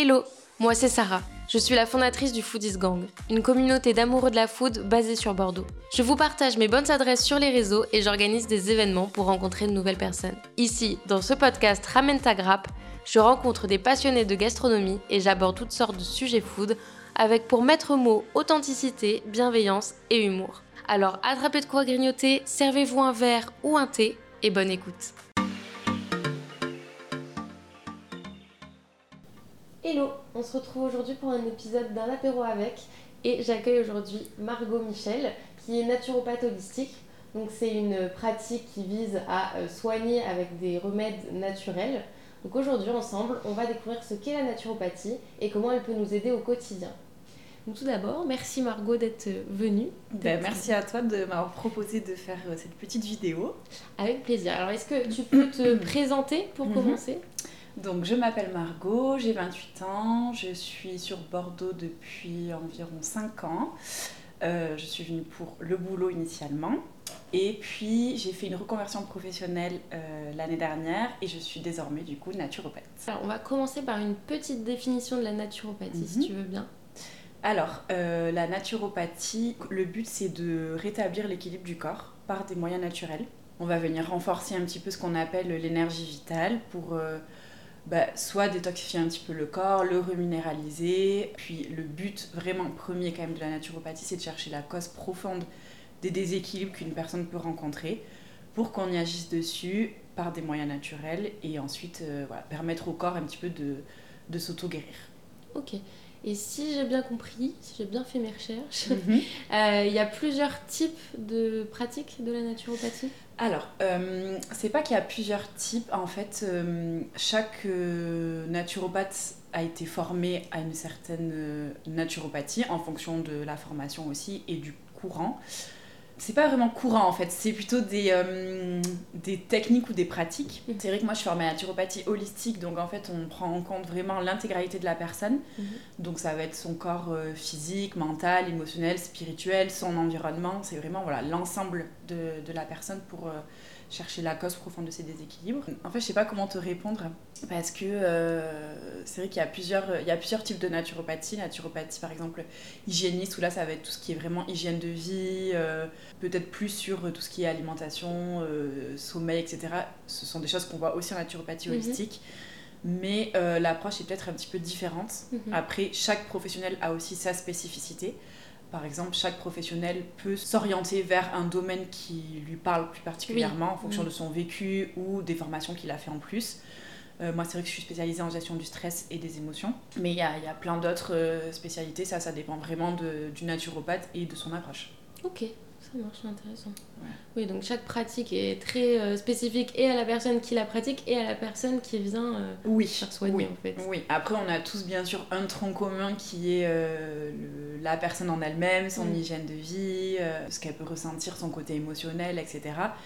Hello, moi c'est Sarah. Je suis la fondatrice du Foodies Gang, une communauté d'amoureux de la food basée sur Bordeaux. Je vous partage mes bonnes adresses sur les réseaux et j'organise des événements pour rencontrer de nouvelles personnes. Ici, dans ce podcast Ramène ta grappe, je rencontre des passionnés de gastronomie et j'aborde toutes sortes de sujets food avec pour maître mot authenticité, bienveillance et humour. Alors attrapez de quoi grignoter, servez-vous un verre ou un thé et bonne écoute. Hello, on se retrouve aujourd'hui pour un épisode d'un apéro avec et j'accueille aujourd'hui Margot Michel qui est naturopathe holistique. Donc c'est une pratique qui vise à euh, soigner avec des remèdes naturels. Donc aujourd'hui ensemble, on va découvrir ce qu'est la naturopathie et comment elle peut nous aider au quotidien. Donc tout d'abord, merci Margot d'être venue. Ben, merci à toi de m'avoir proposé de faire euh, cette petite vidéo. Avec plaisir. Alors est-ce que tu peux te présenter pour Mhm. commencer? Donc je m'appelle Margot, j'ai 28 ans, je suis sur Bordeaux depuis environ 5 ans. Euh, je suis venue pour le boulot initialement. Et puis j'ai fait une reconversion professionnelle euh, l'année dernière et je suis désormais du coup naturopathe. Alors on va commencer par une petite définition de la naturopathie si Mhm. tu veux bien. Alors, euh, la naturopathie, le but c'est de rétablir l'équilibre du corps par des moyens naturels. On va venir renforcer un petit peu ce qu'on appelle l'énergie vitale pour bah, soit détoxifier un petit peu le corps, le reminéraliser. Puis le but vraiment premier quand même de la naturopathie, c'est de chercher la cause profonde des déséquilibres qu'une personne peut rencontrer pour qu'on y agisse dessus par des moyens naturels et ensuite euh, voilà, permettre au corps un petit peu de, de s'auto-guérir. Ok. Et si j'ai bien compris, si j'ai bien fait mes recherches, Mhm. euh, il y a plusieurs types de pratiques de la naturopathie? Alors, euh, c'est pas qu'il y a plusieurs types. En fait, euh, chaque euh, naturopathe a été formé à une certaine naturopathie en fonction de la formation aussi et du courant. C'est pas vraiment courant en fait, c'est plutôt des, euh, des techniques ou des pratiques. Mhm. C'est vrai que moi je suis formée à la naturopathie holistique, donc en fait on prend en compte vraiment l'intégralité de la personne. Mhm. Donc ça va être son corps euh, physique, mental, émotionnel, spirituel, son environnement. C'est vraiment voilà l'ensemble de, de la personne pour euh, chercher la cause profonde de ses déséquilibres. En fait, je sais pas comment te répondre parce que euh, c'est vrai qu'il y a plusieurs il y a plusieurs types de naturopathie. Naturopathie par exemple hygiéniste où là ça va être tout ce qui est vraiment hygiène de vie, euh, peut-être plus sur euh, tout ce qui est alimentation, euh, sommeil, etc. Ce sont des choses qu'on voit aussi en naturopathie Mhm. holistique. Mais euh, l'approche est peut-être un petit peu différente. Mhm. Après, chaque professionnel a aussi sa spécificité. Par exemple, chaque professionnel peut s'orienter vers un domaine qui lui parle plus particulièrement en fonction Mhm. de son vécu ou des formations qu'il a fait en plus. Euh, moi, c'est vrai que je suis spécialisée en gestion du stress et des émotions. Mais il y y a plein d'autres euh, spécialités. Ça, ça dépend vraiment de- du naturopathe et de son approche. Ok, ça marche, c'est intéressant. Ouais. Oui, donc chaque pratique est très euh, spécifique et à la personne qui la pratique et à la personne qui vient euh, Oui. faire soigner oui. en fait. Oui, après on a tous bien sûr un tronc commun qui est euh, le- la personne en elle-même, son Mm. hygiène de vie, euh, ce qu'elle peut ressentir, son côté émotionnel, etc.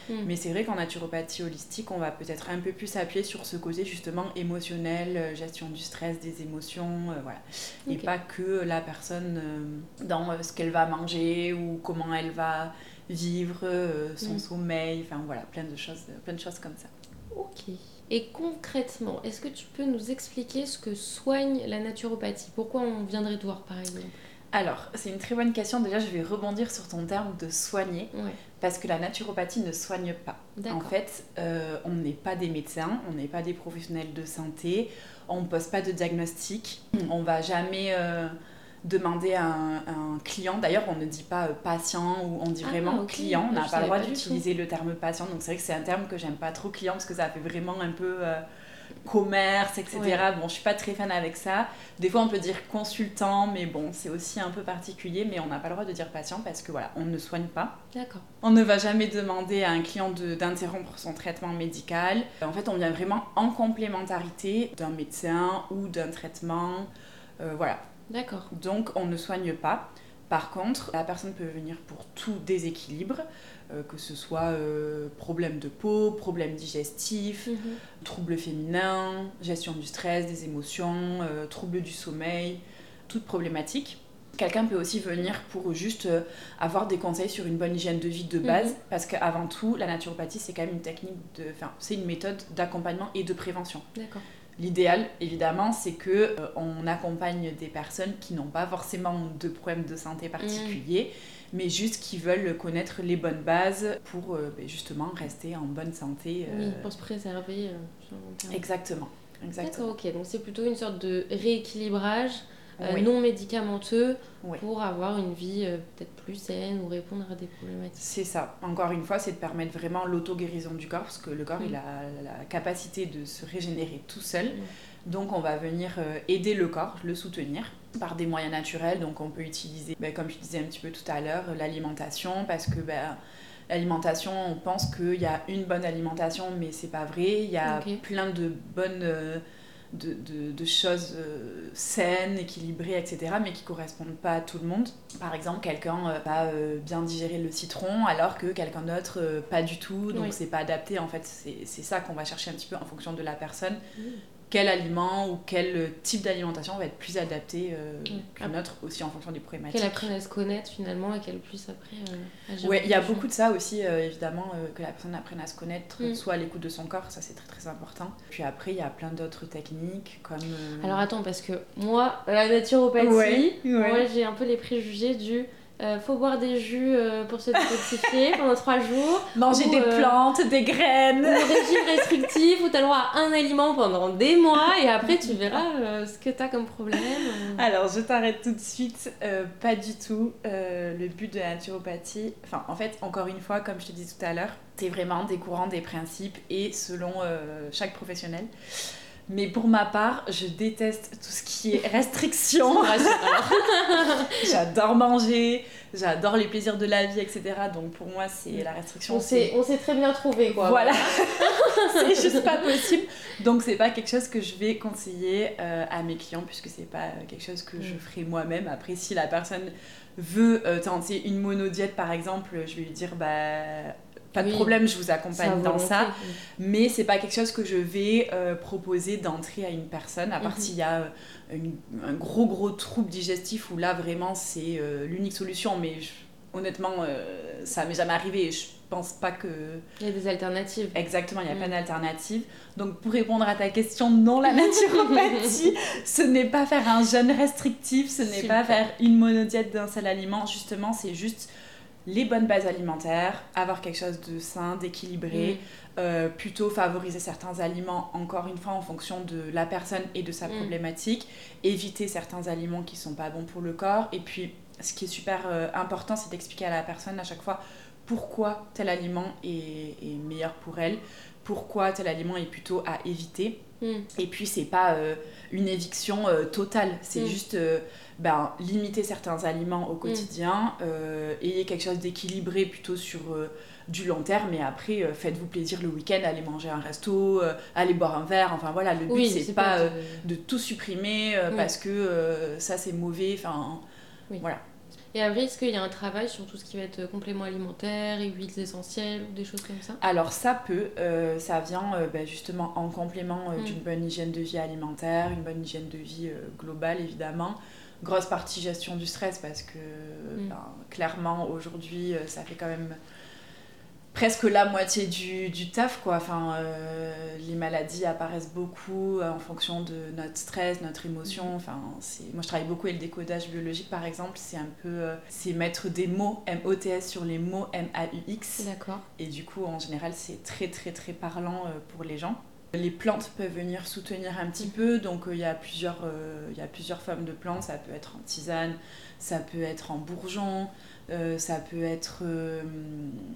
Mm. Mais c'est vrai qu'en naturopathie holistique, on va peut-être un peu plus appuyer sur ce côté justement émotionnel, gestion du stress, des émotions, voilà. Et pas que la personne dans ce qu'elle va manger ou comment elle va vivre, euh, son Mm. sommeil, enfin voilà, plein de choses, plein de choses comme ça. Ok. Et concrètement, est-ce que tu peux nous expliquer ce que soigne la naturopathie? Pourquoi on viendrait te voir par exemple? Alors, c'est une très bonne question. Déjà, je vais rebondir sur ton terme de soigner, Ouais, parce que la naturopathie ne soigne pas. En fait, euh, on n'est pas des médecins, on n'est pas des professionnels de santé, on ne pose pas de diagnostic, on va jamais euh, demander à un, à un client, d'ailleurs on ne dit pas euh, patient ou on dit Ah, vraiment client, on n'a pas le droit d'utiliser le terme patient, donc c'est vrai que c'est un terme que j'aime pas trop client parce que ça fait vraiment un peu euh, commerce, etc. Ouais. Bon, je suis pas très fan avec ça. Des fois on peut dire consultant, mais bon, c'est aussi un peu particulier, mais on n'a pas le droit de dire patient parce que voilà, on ne soigne pas. D'accord. On ne va jamais demander à un client d'interrompre son traitement médical. En fait, on vient vraiment en complémentarité d'un médecin ou d'un traitement. Euh, voilà. D'accord. Donc, on ne soigne pas. Par contre, la personne peut venir pour tout déséquilibre, euh, que ce soit euh, problème de peau, problème digestif, Mhm. troubles féminins, gestion du stress, des émotions, euh, troubles du sommeil, toute problématique. Quelqu'un peut aussi venir pour juste euh, avoir des conseils sur une bonne hygiène de vie de base, Mhm. parce qu'avant tout, la naturopathie, c'est quand même une technique de. Enfin, c'est une méthode d'accompagnement et de prévention. D'accord. L'idéal, évidemment, c'est que on accompagne des personnes qui n'ont pas forcément de problèmes de santé particuliers, mmh. mais juste qui veulent connaître les bonnes bases pour ben, justement rester en bonne santé. Oui, pour se préserver. Exactement. D'accord, ok. Donc c'est plutôt une sorte de rééquilibrage euh, non médicamenteux pour avoir une vie euh, peut-être plus saine ou répondre à des problématiques. C'est ça. Encore une fois, c'est de permettre vraiment l'auto-guérison du corps parce que le corps, il a la capacité de se régénérer tout seul. Donc on va venir euh, aider le corps, le soutenir par des moyens naturels. Donc on peut utiliser, ben, comme je disais un petit peu tout à l'heure, l'alimentation parce que ben, l'alimentation, on pense qu'il y a une bonne alimentation, mais c'est pas vrai. Il y a plein de bonnes de, choses euh, saines, équilibrées, etc., mais qui correspondent pas à tout le monde. Par exemple, quelqu'un euh, va euh, bien digérer le citron, alors que quelqu'un d'autre pas du tout, donc c'est pas adapté. En fait, c'est ça qu'on va chercher un petit peu en fonction de la personne quel aliment ou quel type d'alimentation va être plus adapté euh, qu'un autre aussi en fonction des problématiques. Qu'elle apprenne à se connaître finalement et qu'elle puisse après euh, agir. Oui, il y a beaucoup de ça aussi, euh, évidemment, que la personne apprenne à se connaître, mm. soit à l'écoute de son corps, ça c'est très très important. Puis après, il y a plein d'autres techniques comme. Alors attends, parce que moi, la naturopathie, moi j'ai un peu les préjugés du euh, faut boire des jus euh, pour se détoxifier pendant 3 jours. Manger des euh, plantes, des graines. Un régime restrictif où tu as le droit à un aliment pendant des mois et après tu verras ce que tu as comme problème. Alors je t'arrête tout de suite. pas du tout. le but de la naturopathie, enfin en fait, encore une fois, comme je te disais tout à l'heure, c'est vraiment des courants, des principes et selon chaque professionnel. Mais pour ma part, je déteste tout ce qui est restriction. j'adore manger, j'adore les plaisirs de la vie, etc. Donc pour moi, c'est la restriction. On s'est, on s'est très bien trouvé, quoi. Voilà, c'est juste pas possible. Donc c'est pas quelque chose que je vais conseiller euh, à mes clients, puisque c'est pas quelque chose que je mm. ferai moi-même. Après, si la personne veut euh, tenter une monodiète, par exemple, je vais lui dire, bah pas de problème, je vous accompagne dans ça. Mais c'est pas quelque chose que je vais euh, proposer d'entrer à une personne, à part mhm. s'il y a euh, un gros gros trouble digestif où là vraiment c'est euh, l'unique solution. Mais honnêtement, ça m'est jamais arrivé et je pense pas que. Il y a des alternatives. Exactement, il n'y a pas mhm. d'alternative. Donc pour répondre à ta question, non, la naturopathie, ce n'est pas faire un jeûne restrictif, ce n'est pas faire une monodiète d'un seul aliment. Justement, c'est juste les bonnes bases alimentaires, avoir quelque chose de sain, d'équilibré, mm. euh, plutôt favoriser certains aliments, encore une fois, en fonction de la personne et de sa mm. problématique, éviter certains aliments qui sont pas bons pour le corps, et puis ce qui est super euh, important, c'est d'expliquer à la personne à chaque fois pourquoi tel aliment est, meilleur pour elle, pourquoi tel aliment est plutôt à éviter. Mm. Et puis c'est pas euh, une éviction totale, c'est juste ben, limiter certains aliments au quotidien, mm. euh, ayez quelque chose d'équilibré plutôt sur euh, du long terme, et après euh, faites-vous plaisir le week-end, allez manger un resto, allez boire un verre, enfin voilà, le but c'est pas, de... tout supprimer parce que ça c'est mauvais, enfin voilà. Et après, est-ce qu'il y a un travail sur tout ce qui va être complément alimentaire, huiles essentielles ou des choses comme ça? Alors ça peut, ça vient ben, justement en complément mm. d'une bonne hygiène de vie alimentaire, une bonne hygiène de vie globale évidemment grosse partie gestion du stress parce que mm. ben, clairement aujourd'hui euh, ça fait quand même presque la moitié du, du taf quoi. Enfin euh, les maladies apparaissent beaucoup euh, en fonction de notre stress notre émotion. Mm. enfin c'est moi je travaille beaucoup avec le décodage biologique par exemple. C'est un peu c'est mettre des mots M O T S sur les mots M A U X. D'accord. Et du coup en général c'est très très très parlant pour les gens les plantes peuvent venir soutenir un petit peu, donc euh, il y, a plusieurs, euh, il y a plusieurs formes de plantes, ça peut être en tisane, ça peut être en bourgeon, euh, ça peut être...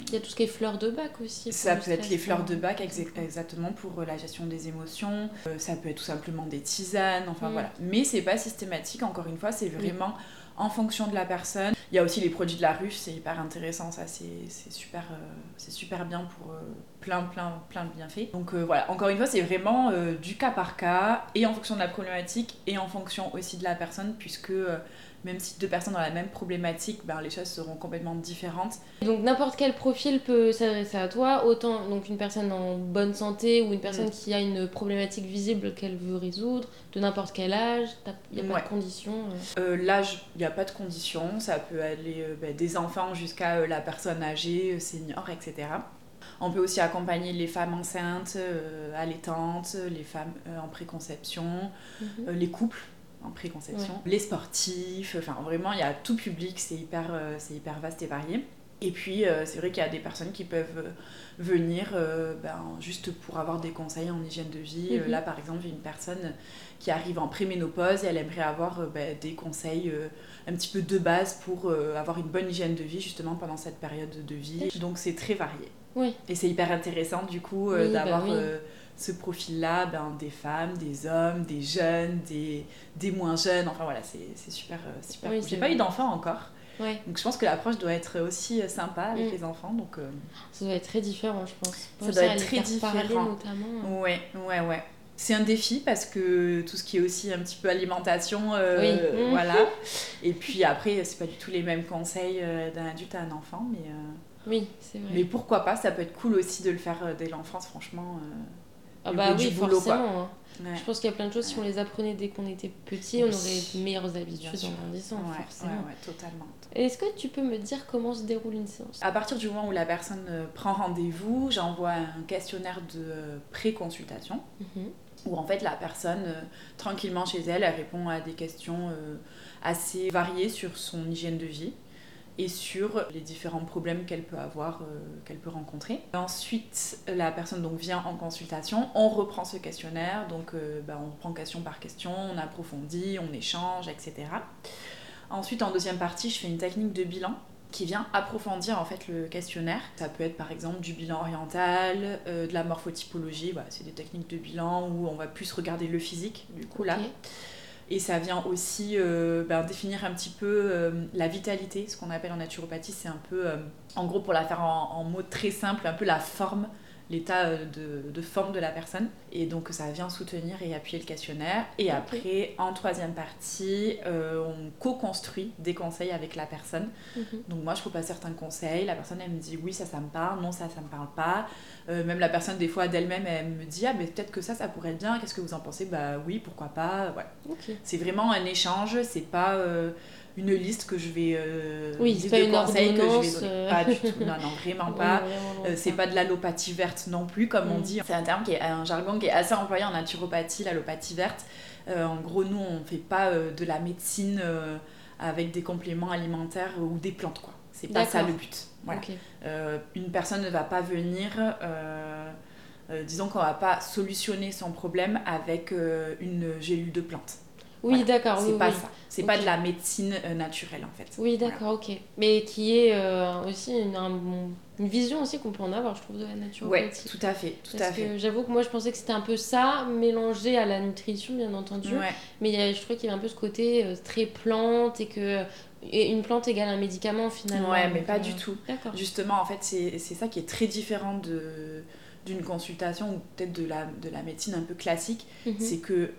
Il y a tout ce qui est fleurs de bac aussi. Ça peut être les fleurs de bac exactement pour la gestion des émotions, ça peut être tout simplement des tisanes, enfin mm. voilà. Mais c'est pas systématique, encore une fois, c'est vraiment en fonction de la personne. Il y a aussi les produits de la ruche, c'est hyper intéressant, ça c'est super, euh, super bien pour euh, plein, plein, plein de bienfaits. Donc euh, voilà, encore une fois, c'est vraiment du cas par cas et en fonction de la problématique et en fonction aussi de la personne, puisque même si deux personnes ont la même problématique, ben, les choses seront complètement différentes. Donc n'importe quel profil peut s'adresser à toi, autant donc une personne en bonne santé ou une personne mm. qui a une problématique visible qu'elle veut résoudre, de n'importe quel âge, il n'y a pas de conditions euh. Euh, L'âge, il n'y a pas de conditions, ça peut aller euh, ben, des enfants jusqu'à la personne âgée, senior, etc. On peut aussi accompagner les femmes enceintes, allaitantes, les femmes en préconception, Mhm. les couples en préconception, les sportifs, enfin vraiment il y a tout public, c'est hyper, c'est hyper vaste et varié. Et puis, euh, c'est vrai qu'il y a des personnes qui peuvent euh, venir euh, ben, juste pour avoir des conseils en hygiène de vie. Mhm. là, par exemple, il y a une personne qui arrive en préménopause et elle aimerait avoir ben, des conseils un petit peu de base pour avoir une bonne hygiène de vie, justement, pendant cette période de vie. Donc, c'est très varié. Oui. Et c'est hyper intéressant, du coup, Oui, bah d'avoir... oui. Ce profil-là, ben, des femmes, des hommes, des jeunes, des, des moins jeunes, enfin voilà, c'est super, super Oui, cool. J'ai pas eu d'enfants encore, Ouais. donc je pense que l'approche doit être aussi euh, sympa avec Mm. les enfants. Donc euh, Ça doit être très différent, je pense. Ça doit être très parler, différent. notamment. ouais, ouais, ouais. C'est un défi parce que tout ce qui est aussi un petit peu alimentation, euh, Oui. Mm. voilà. Et puis après, c'est pas du tout les mêmes conseils euh, d'un adulte à un enfant, mais, euh, Oui, c'est vrai. mais pourquoi pas, ça peut être cool aussi de le faire euh, dès l'enfance, franchement. Ah bah oui, du boulot, quoi. forcément. hein. ouais. Je pense qu'il y a plein de choses, si on les apprenait dès qu'on était petit, on Oui. aurait de meilleures habitudes en grandissant, Ouais, forcément. ouais, ouais, totalement. Est-ce que tu peux me dire comment se déroule une séance? À partir du moment où la personne euh, prend rendez-vous, j'envoie un questionnaire de euh, pré-consultation. Mhm. où en fait la personne, euh, tranquillement chez elle, elle répond à des questions euh, assez variées sur son hygiène de vie et sur les différents problèmes qu'elle peut avoir, euh, qu'elle peut rencontrer. Ensuite, la personne donc vient en consultation, on reprend ce questionnaire, donc euh, bah, on reprend question par question, on approfondit, on échange, etc. Ensuite, en deuxième partie, je fais une technique de bilan qui vient approfondir en fait le questionnaire. Ça peut être par exemple du bilan oriental, euh, de la morphotypologie, c'est des techniques de bilan où on va plus regarder le physique du coup. Et ça vient aussi euh, ben, définir un petit peu euh, la vitalité, ce qu'on appelle en naturopathie, c'est un peu, euh, en gros pour la faire en, en mots très simples, un peu la forme, l'état euh, de, de forme de la personne. Et donc ça vient soutenir et appuyer le questionnaire. Et après, en troisième partie, euh, on co-construit des conseils avec la personne. Mhm. Donc moi je propose certains conseils, la personne elle me dit oui ça ça me parle, non ça ça me parle pas. Euh, même la personne des fois d'elle-même elle me dit ah mais peut-être que ça ça pourrait être bien, qu'est-ce que vous en pensez? Bah oui pourquoi pas? Ok. C'est vraiment un échange, c'est pas euh, une liste que je vais euh, Oui, liste c'est pas de une conseils que je vais donner. euh. Pas du tout, non non vraiment pas. Euh, de c'est pas de l'allopathie verte non plus, comme on Mm. dit. C'est un terme qui est un jargon qui est assez employé en naturopathie, l'allopathie verte. Euh, en gros, nous, on fait pas de la médecine avec des compléments alimentaires ou des plantes, quoi. C'est pas ça le but. Voilà. Une personne ne va pas venir, disons qu'on va pas solutionner son problème avec une gélule de plante. Oui, Voilà. d'accord. c'est oui, pas oui. ça. C'est pas de la médecine euh, naturelle, en fait. Oui, Voilà. d'accord, ok. Mais qui est euh, aussi une, un une vision aussi qu'on peut en avoir, je trouve, de la Ouais, naturopathie. tout à fait, tout Parce à fait. j'avoue que moi je pensais que c'était un peu ça, mélangé à la nutrition bien entendu. Ouais. Mais a- je trouvais qu'il y avait un peu ce côté euh, très plante et que et une plante égale un médicament finalement. Ouais, mais pas du tout. D'accord. Justement, en fait, c'est c'est ça qui est très différent de d'une consultation ou peut-être de la, de la médecine un peu classique, Mhm. c'est que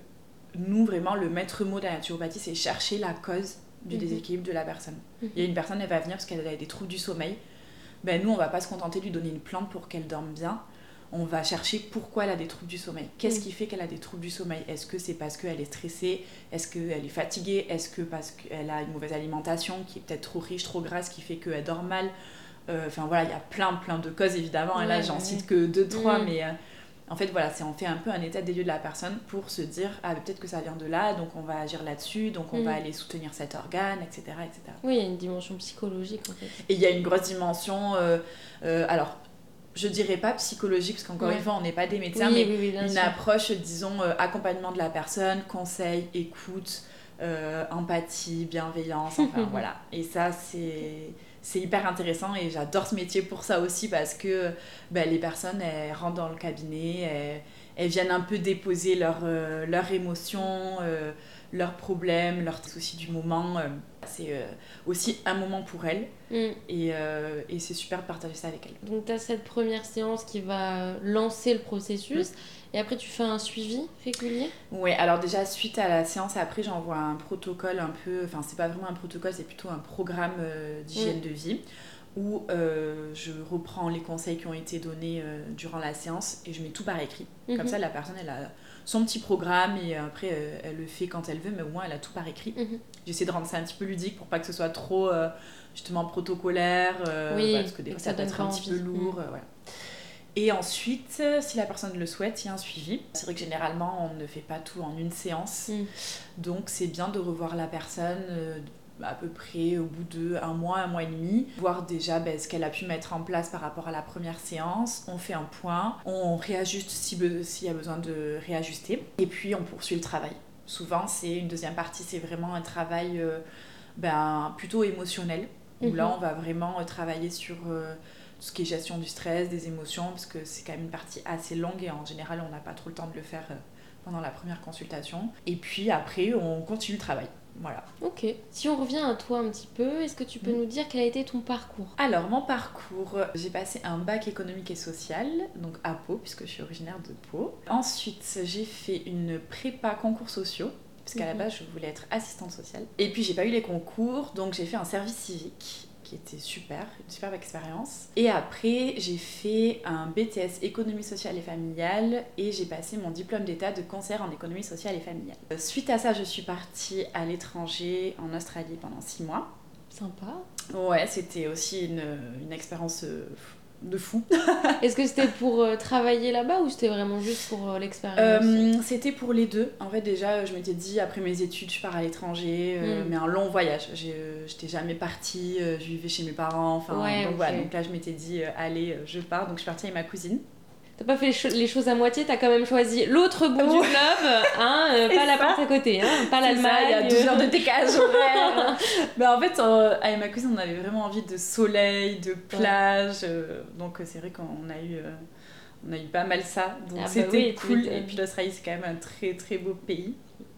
nous, vraiment, le maître mot de la naturopathie, c'est chercher la cause du Mhm. déséquilibre de la personne. Mhm. Il y a une personne, elle va venir parce qu'elle a des troubles du sommeil. Ben, nous, on va pas se contenter de lui donner une plante pour qu'elle dorme bien. On va chercher pourquoi elle a des troubles du sommeil. Qu'est-ce Mhm. qui fait qu'elle a des troubles du sommeil? Est-ce que c'est parce qu'elle est stressée? Est-ce qu'elle est fatiguée? Est-ce que parce qu'elle a une mauvaise alimentation qui est peut-être trop riche, trop grasse, qui fait qu'elle dort mal? Euh, Enfin voilà, il y a plein, plein de causes évidemment. Et là, j'en ouais, cite que deux, trois, mais euh, en fait, voilà, c'est on fait un peu un état des lieux de la personne pour se dire ah peut-être que ça vient de là, donc on va agir là-dessus, donc on va aller soutenir cet organe, etc., etc. Oui, il y a une dimension psychologique en fait. Et il y a une grosse dimension, euh, euh, alors je dirais pas psychologique parce qu'encore Ouais. une fois on n'est pas des médecins, oui, mais oui, oui, bien une sûr. approche, disons, euh, accompagnement de la personne, conseil, écoute, empathie, bienveillance, enfin voilà. Et ça, c'est c'est hyper intéressant et j'adore ce métier pour ça aussi parce que ben, les personnes, elles rentrent dans le cabinet, elles, viennent un peu déposer leurs euh, leurs émotions, euh, leurs problèmes, leurs soucis du moment. euh. c'est euh, aussi un moment pour elles Mm. et, euh, et c'est super de partager ça avec elles. Donc tu as cette première séance qui va lancer le processus et après tu fais un suivi régulier? Ouais, alors déjà suite à la séance, après j'envoie un protocole un peu, enfin c'est pas vraiment un protocole, c'est plutôt un programme d'hygiène Mm. de vie où euh, je reprends les conseils qui ont été donnés euh, durant la séance et je mets tout par écrit. Comme Mhm. ça la personne elle a son petit programme et après euh, elle le fait quand elle veut, mais au moins elle a tout par écrit. Mhm. J'essaie de rendre ça un petit peu ludique pour pas que ce soit trop justement protocolaire, Oui, voilà, parce que des fois ça ça peut être un petit peu lourd. Mm. voilà. Et ensuite, si la personne le souhaite, il y a un suivi. C'est vrai que généralement, on ne fait pas tout en une séance. Mm. Donc, c'est bien de revoir la personne à peu près au bout de un mois, un mois et demi, voir déjà ben, ce qu'elle a pu mettre en place par rapport à la première séance. On fait un point, on réajuste si s'il y a besoin de réajuster, et puis on poursuit le travail. Souvent, c'est une deuxième partie, c'est vraiment un travail euh, ben, plutôt émotionnel, où Mhm. là, on va vraiment euh, travailler sur euh, tout ce qui est gestion du stress, des émotions, parce que c'est quand même une partie assez longue et en général, on n'a pas trop le temps de le faire euh, pendant la première consultation. Et puis après, on continue le travail. Voilà. Ok. Si on revient à toi un petit peu, est-ce que tu peux Mm. nous dire quel a été ton parcours? Alors, mon parcours, j'ai passé un bac économique et social, donc à Pau, puisque je suis originaire de Pau. Ensuite, j'ai fait une prépa concours sociaux, puisqu'à la Mhm. base, je voulais être assistante sociale. Et puis, j'ai pas eu les concours, donc j'ai fait un service civique qui était super, une superbe expérience. Et après, j'ai fait un BTS économie sociale et familiale et j'ai passé mon diplôme d'état de conseillère en économie sociale et familiale. Euh, Suite à ça, je suis partie à l'étranger, en Australie, pendant six mois. Sympa. Ouais, c'était aussi une, une expérience euh, de fou. Est-ce que c'était pour euh, travailler là-bas ou c'était vraiment juste pour euh, l'expérience Euh, c'était pour les deux. En fait, déjà, je m'étais dit, après mes études, je pars à l'étranger, euh, Mm. mais un long voyage. J'ai, euh, J'étais jamais partie, euh, je vivais chez mes parents. Enfin, Ouais, donc voilà. Donc là, je m'étais dit, euh, allez, je pars. Donc je suis partie avec ma cousine. T'as pas fait les, cho- les choses à moitié, t'as quand même choisi l'autre bout du globe, hein, euh, pas la porte à côté, hein, pas ça, Il y a l'Allemagne. 12 heures de décalage horaire. mais en fait, euh, avec ma cousine, on avait vraiment envie de soleil, de plage. euh, donc euh, c'est vrai qu'on a eu. euh, on a eu pas mal ça, donc Ah bah c'était oui, cool. Et puis l'Australie, c'est quand même un très très beau pays.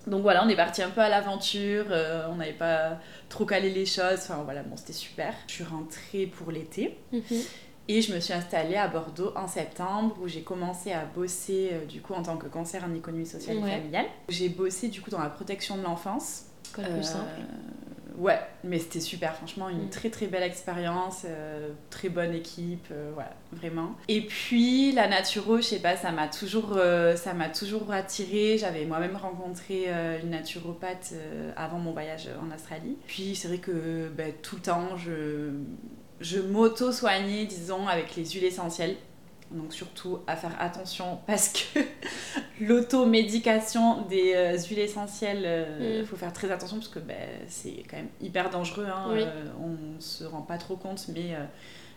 Donc voilà, on est parti un peu à l'aventure, euh, on n'avait pas trop calé les choses, enfin voilà, bon c'était super. Je suis rentrée pour l'été Mhm. Et je me suis installée à Bordeaux en septembre où j'ai commencé à bosser euh, du coup en tant que conseillère en économie sociale Ouais. et familiale. J'ai bossé du coup dans la protection de l'enfance. Quoi de Euh, plus simple. Ouais, mais c'était super, franchement, une Mm. très très belle expérience, euh, très bonne équipe, euh, voilà, vraiment. Et puis la naturo, je sais pas, ça m'a toujours, euh, ça m'a toujours attirée. J'avais moi-même rencontré euh, une naturopathe euh, avant mon voyage en Australie. Puis c'est vrai que ben, tout le temps, je, je m'auto-soignais, disons, avec les huiles essentielles. Donc surtout à faire attention parce que l'automédication des euh, huiles essentielles, il Mm. faut faire très attention parce que ben, c'est quand même hyper dangereux. hein. Oui. Euh, on se rend pas trop compte, mais euh,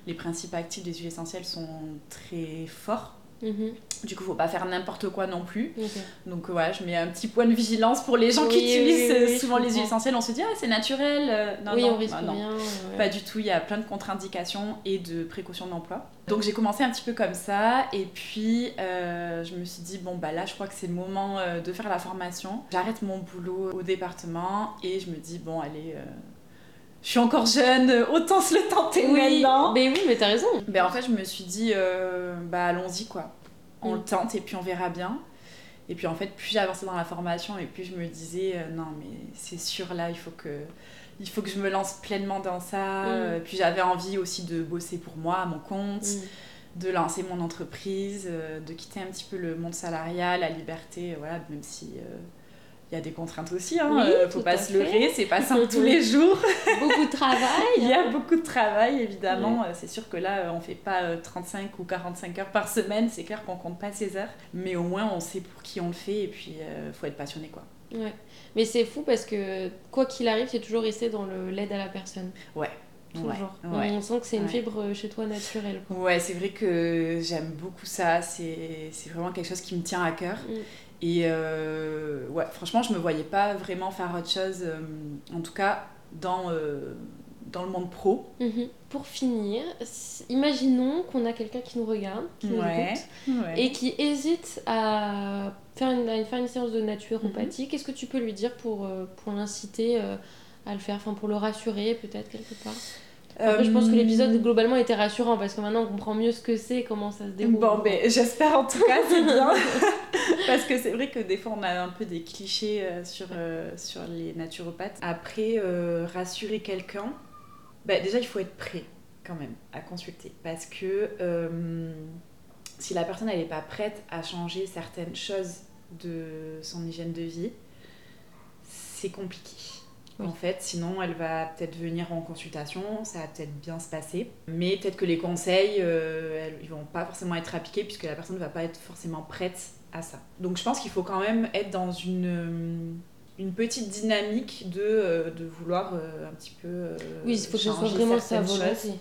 les principes actifs des huiles essentielles sont très forts. Mhm. Du coup, faut pas faire n'importe quoi non plus. Donc ouais, je mets un petit point de vigilance pour les gens qui Oui, utilisent oui, euh, oui, souvent les huiles essentielles. On se dit ah c'est naturel. Euh, Non non, on risque bah, non. ouais. Pas du tout, il y a plein de contre-indications et de précautions d'emploi. Donc j'ai commencé un petit peu comme ça et puis euh, je me suis dit bon bah là je crois que c'est le moment de faire la formation. J'arrête mon boulot au département et je me dis bon allez, euh, je suis encore jeune, autant se le tenter Oui, maintenant. mais oui, mais t'as raison. Ben, en fait je me suis dit euh, bah allons-y quoi. On Mm. le tente et puis on verra bien. Et puis en fait, plus j'avançais dans la formation et plus je me disais euh, non mais c'est sûr là, il faut que il faut que je me lance pleinement dans ça. Mm. Euh, puis j'avais envie aussi de bosser pour moi, à mon compte, Mm. de lancer mon entreprise, euh, de quitter un petit peu le monde salarial, la liberté, euh, voilà, même si euh, il y a des contraintes aussi, hein, Oui, euh, faut pas se fait. leurrer, c'est pas simple tous les jours. Beaucoup de travail. Il y a beaucoup de travail, évidemment. Euh, C'est sûr que là, euh, on fait pas euh, 35 ou 45 heures par semaine. C'est clair qu'on compte pas ces heures. Mais au moins, on sait pour qui on le fait. Et puis, il faut être passionné, quoi. Ouais. Mais c'est fou parce que quoi qu'il arrive, c'est toujours resté dans l'aide à la personne. Ouais. Toujours. Ouais. ouais. On sent que c'est une Ouais. fibre euh, chez toi naturelle. Quoi. Ouais, c'est vrai que j'aime beaucoup ça. C'est c'est vraiment quelque chose qui me tient à cœur. Mm. Et euh, ouais, franchement, je me voyais pas vraiment faire autre chose, euh, en tout cas dans, euh, dans le monde pro. Mhm. Pour finir, imaginons qu'on a quelqu'un qui nous regarde, qui nous Ouais. écoute, Ouais. et qui hésite à faire une, à faire une séance de naturopathie. Qu'est-ce que tu peux lui dire pour, pour l'inciter à le faire, enfin pour le rassurer peut-être quelque part? Après, je pense que Euh, l'épisode globalement était rassurant parce que maintenant on comprend mieux ce que c'est, comment ça se déroule. Bon, ben, j'espère en tout cas, c'est bien. Parce que c'est vrai que des fois, on a un peu des clichés euh, sur, euh, sur les naturopathes. Après, euh, rassurer quelqu'un, ben, déjà, il faut être prêt quand même à consulter. Parce que euh, si la personne, elle n'est pas prête à changer certaines choses de son hygiène de vie, c'est compliqué. En fait, sinon elle va peut-être venir en consultation, ça va peut-être bien se passer, mais peut-être que les conseils, euh, ils vont pas forcément être appliqués puisque la personne ne va pas être forcément prête à ça. Donc je pense qu'il faut quand même être dans une, euh, une petite dynamique de, euh, de vouloir euh, un petit peu. Oui, il faut que ce soit vraiment sa volonté.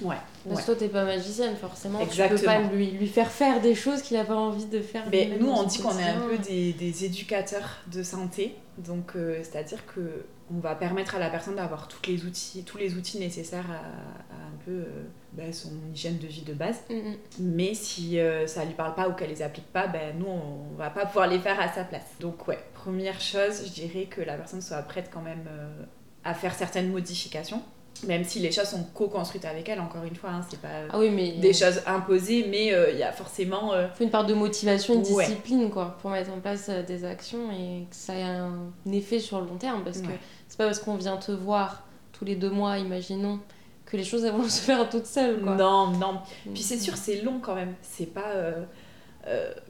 Ouais. Parce ouais. que toi, t'es pas magicienne, forcément. Tu Exactement. peux pas lui, lui faire faire des choses qu'il a pas envie de faire. Mais nous, on dit qu'on est un peu des, des éducateurs de santé. Donc, euh, c'est-à-dire que on va permettre à la personne d'avoir tous les outils, tous les outils nécessaires à, à un peu euh, bah, son hygiène de vie de base. Mm, mm. Mais si euh, ça lui parle pas ou qu'elle les applique pas, ben nous, on va pas pouvoir les faire à sa place. Donc, ouais, première chose, je dirais que la personne soit prête quand même euh, à faire certaines modifications. Même si les choses sont co-construites avec elle, encore une fois, hein, c'est pas Ah oui, mais des choses imposées, mais euh, il y a forcément euh, faut une part de motivation, Ouais. discipline, quoi, pour mettre en place euh, des actions et que ça ait un effet sur le long terme. Parce que Ouais. c'est pas parce qu'on vient te voir tous les deux mois, imaginons, que les choses elles vont se faire toutes seules, quoi. Non, non. Puis c'est sûr, euh, c'est long quand même. C'est pas euh,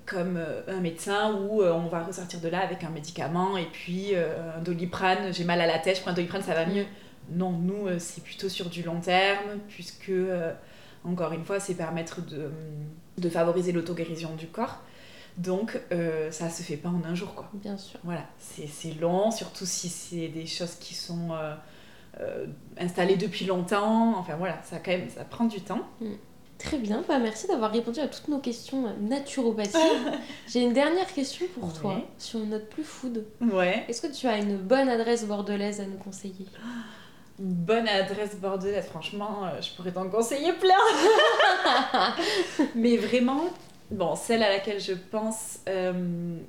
comme euh, un médecin où euh, on va ressortir de là avec un médicament et puis un doliprane, j'ai mal à la tête, je prends un doliprane, ça va mieux. Non, nous, euh, c'est plutôt sur du long terme, puisque, euh, encore une fois, c'est permettre de, de favoriser l'auto-guérison du corps. Donc, euh, ça se fait pas en un jour, quoi. Bien sûr. Voilà, c'est long, surtout si c'est des choses qui sont euh, installées depuis longtemps. Enfin voilà, ça, quand même, ça prend du temps. Très bien, bah, merci d'avoir répondu à toutes nos questions naturopathie. J'ai une dernière question pour Ouais. toi sur note plus food. Ouais. Est-ce que tu as une bonne adresse bordelaise à nous conseiller? Une bonne adresse bordelaise, franchement, euh, je pourrais t'en conseiller plein. Mais vraiment, bon, celle à laquelle je pense, euh,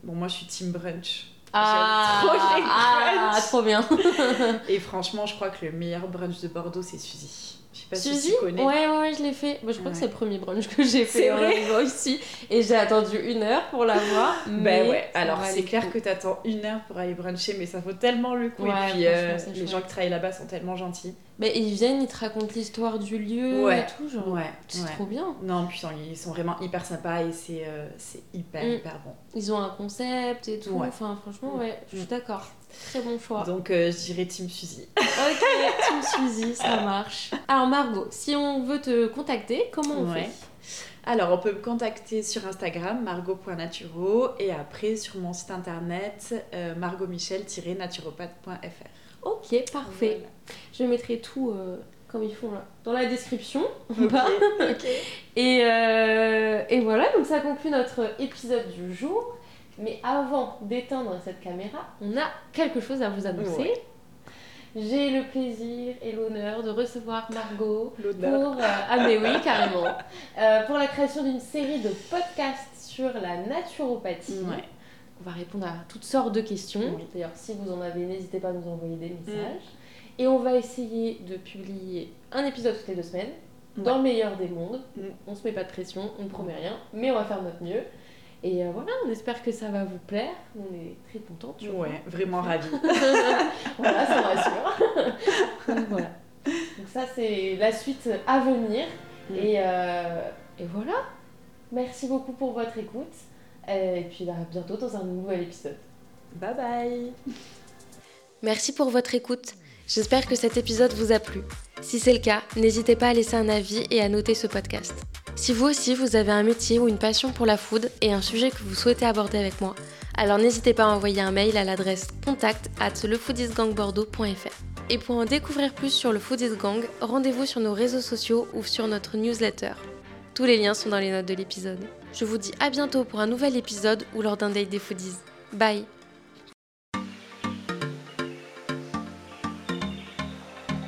bon, moi je suis team brunch. Trop les ah, trop bien. Et franchement, je crois que le meilleur brunch de Bordeaux, c'est Suzy. Je sais pas si Suzy tu connais. Ouais, ouais, ouais, je l'ai fait. Bah, je crois que c'est le premier brunch que j'ai fait en arrivant ici. Et j'ai attendu une heure pour la voir. Ben ouais, alors c'est clair que t'attends une heure pour aller bruncher, mais ça vaut tellement le coup. Ouais, et puis euh, les gens qui travaillent là-bas sont tellement gentils. Mais ils viennent, ils te racontent l'histoire du lieu Ouais. et tout. Genre, Ouais, c'est ouais. trop bien. Non, puis ils sont vraiment hyper sympas et c'est euh, hyper, Mm. hyper bon. Ils ont un concept et tout. Enfin, franchement, ouais, je suis Mm. d'accord. Très bon choix. Donc euh, je dirais Team Suzy. Ok, Team Suzy, ça marche. Alors Margot, si on veut te contacter, comment on fait? Alors on peut me contacter sur Instagram, margot.naturo, et après sur mon site internet, euh, margotmichel-naturopathe.fr. Ok, parfait. Voilà. Je mettrai tout euh, comme ils font là dans la description. Ok. Et, euh, et voilà, donc ça conclut notre épisode du jour. Mais avant d'éteindre cette caméra, on a quelque chose à vous annoncer. Ouais. J'ai le plaisir et l'honneur de recevoir Margot pour, euh, ah mais oui, carrément, pour la création d'une série de podcasts sur la naturopathie. Ouais. On va répondre à toutes sortes de questions. Oui. D'ailleurs, si vous en avez, n'hésitez pas à nous envoyer des messages. Et on va essayer de publier un épisode toutes les deux semaines, dans le meilleur des mondes. Mm. On se met pas de pression, on ne promet rien, mais on va faire notre mieux. Et euh, voilà, on espère que ça va vous plaire. On est très contents. tu vois. Ouais, vraiment ravie. voilà, ça me rassure. Donc, voilà. Donc ça, c'est la suite à venir. Mm. Et, euh, et voilà. Merci beaucoup pour votre écoute. Euh, Et puis à bientôt dans un nouvel épisode. Bye bye Merci pour votre écoute. J'espère que cet épisode vous a plu. Si c'est le cas, n'hésitez pas à laisser un avis et à noter ce podcast. Si vous aussi vous avez un métier ou une passion pour la food et un sujet que vous souhaitez aborder avec moi, alors n'hésitez pas à envoyer un mail à l'adresse contact at lefoodisgangbordeaux.fr. Et pour en découvrir plus sur le Foodies Gang, rendez-vous sur nos réseaux sociaux ou sur notre newsletter. Tous les liens sont dans les notes de l'épisode. Je vous dis à bientôt pour un nouvel épisode ou lors d'un date des foodies. Bye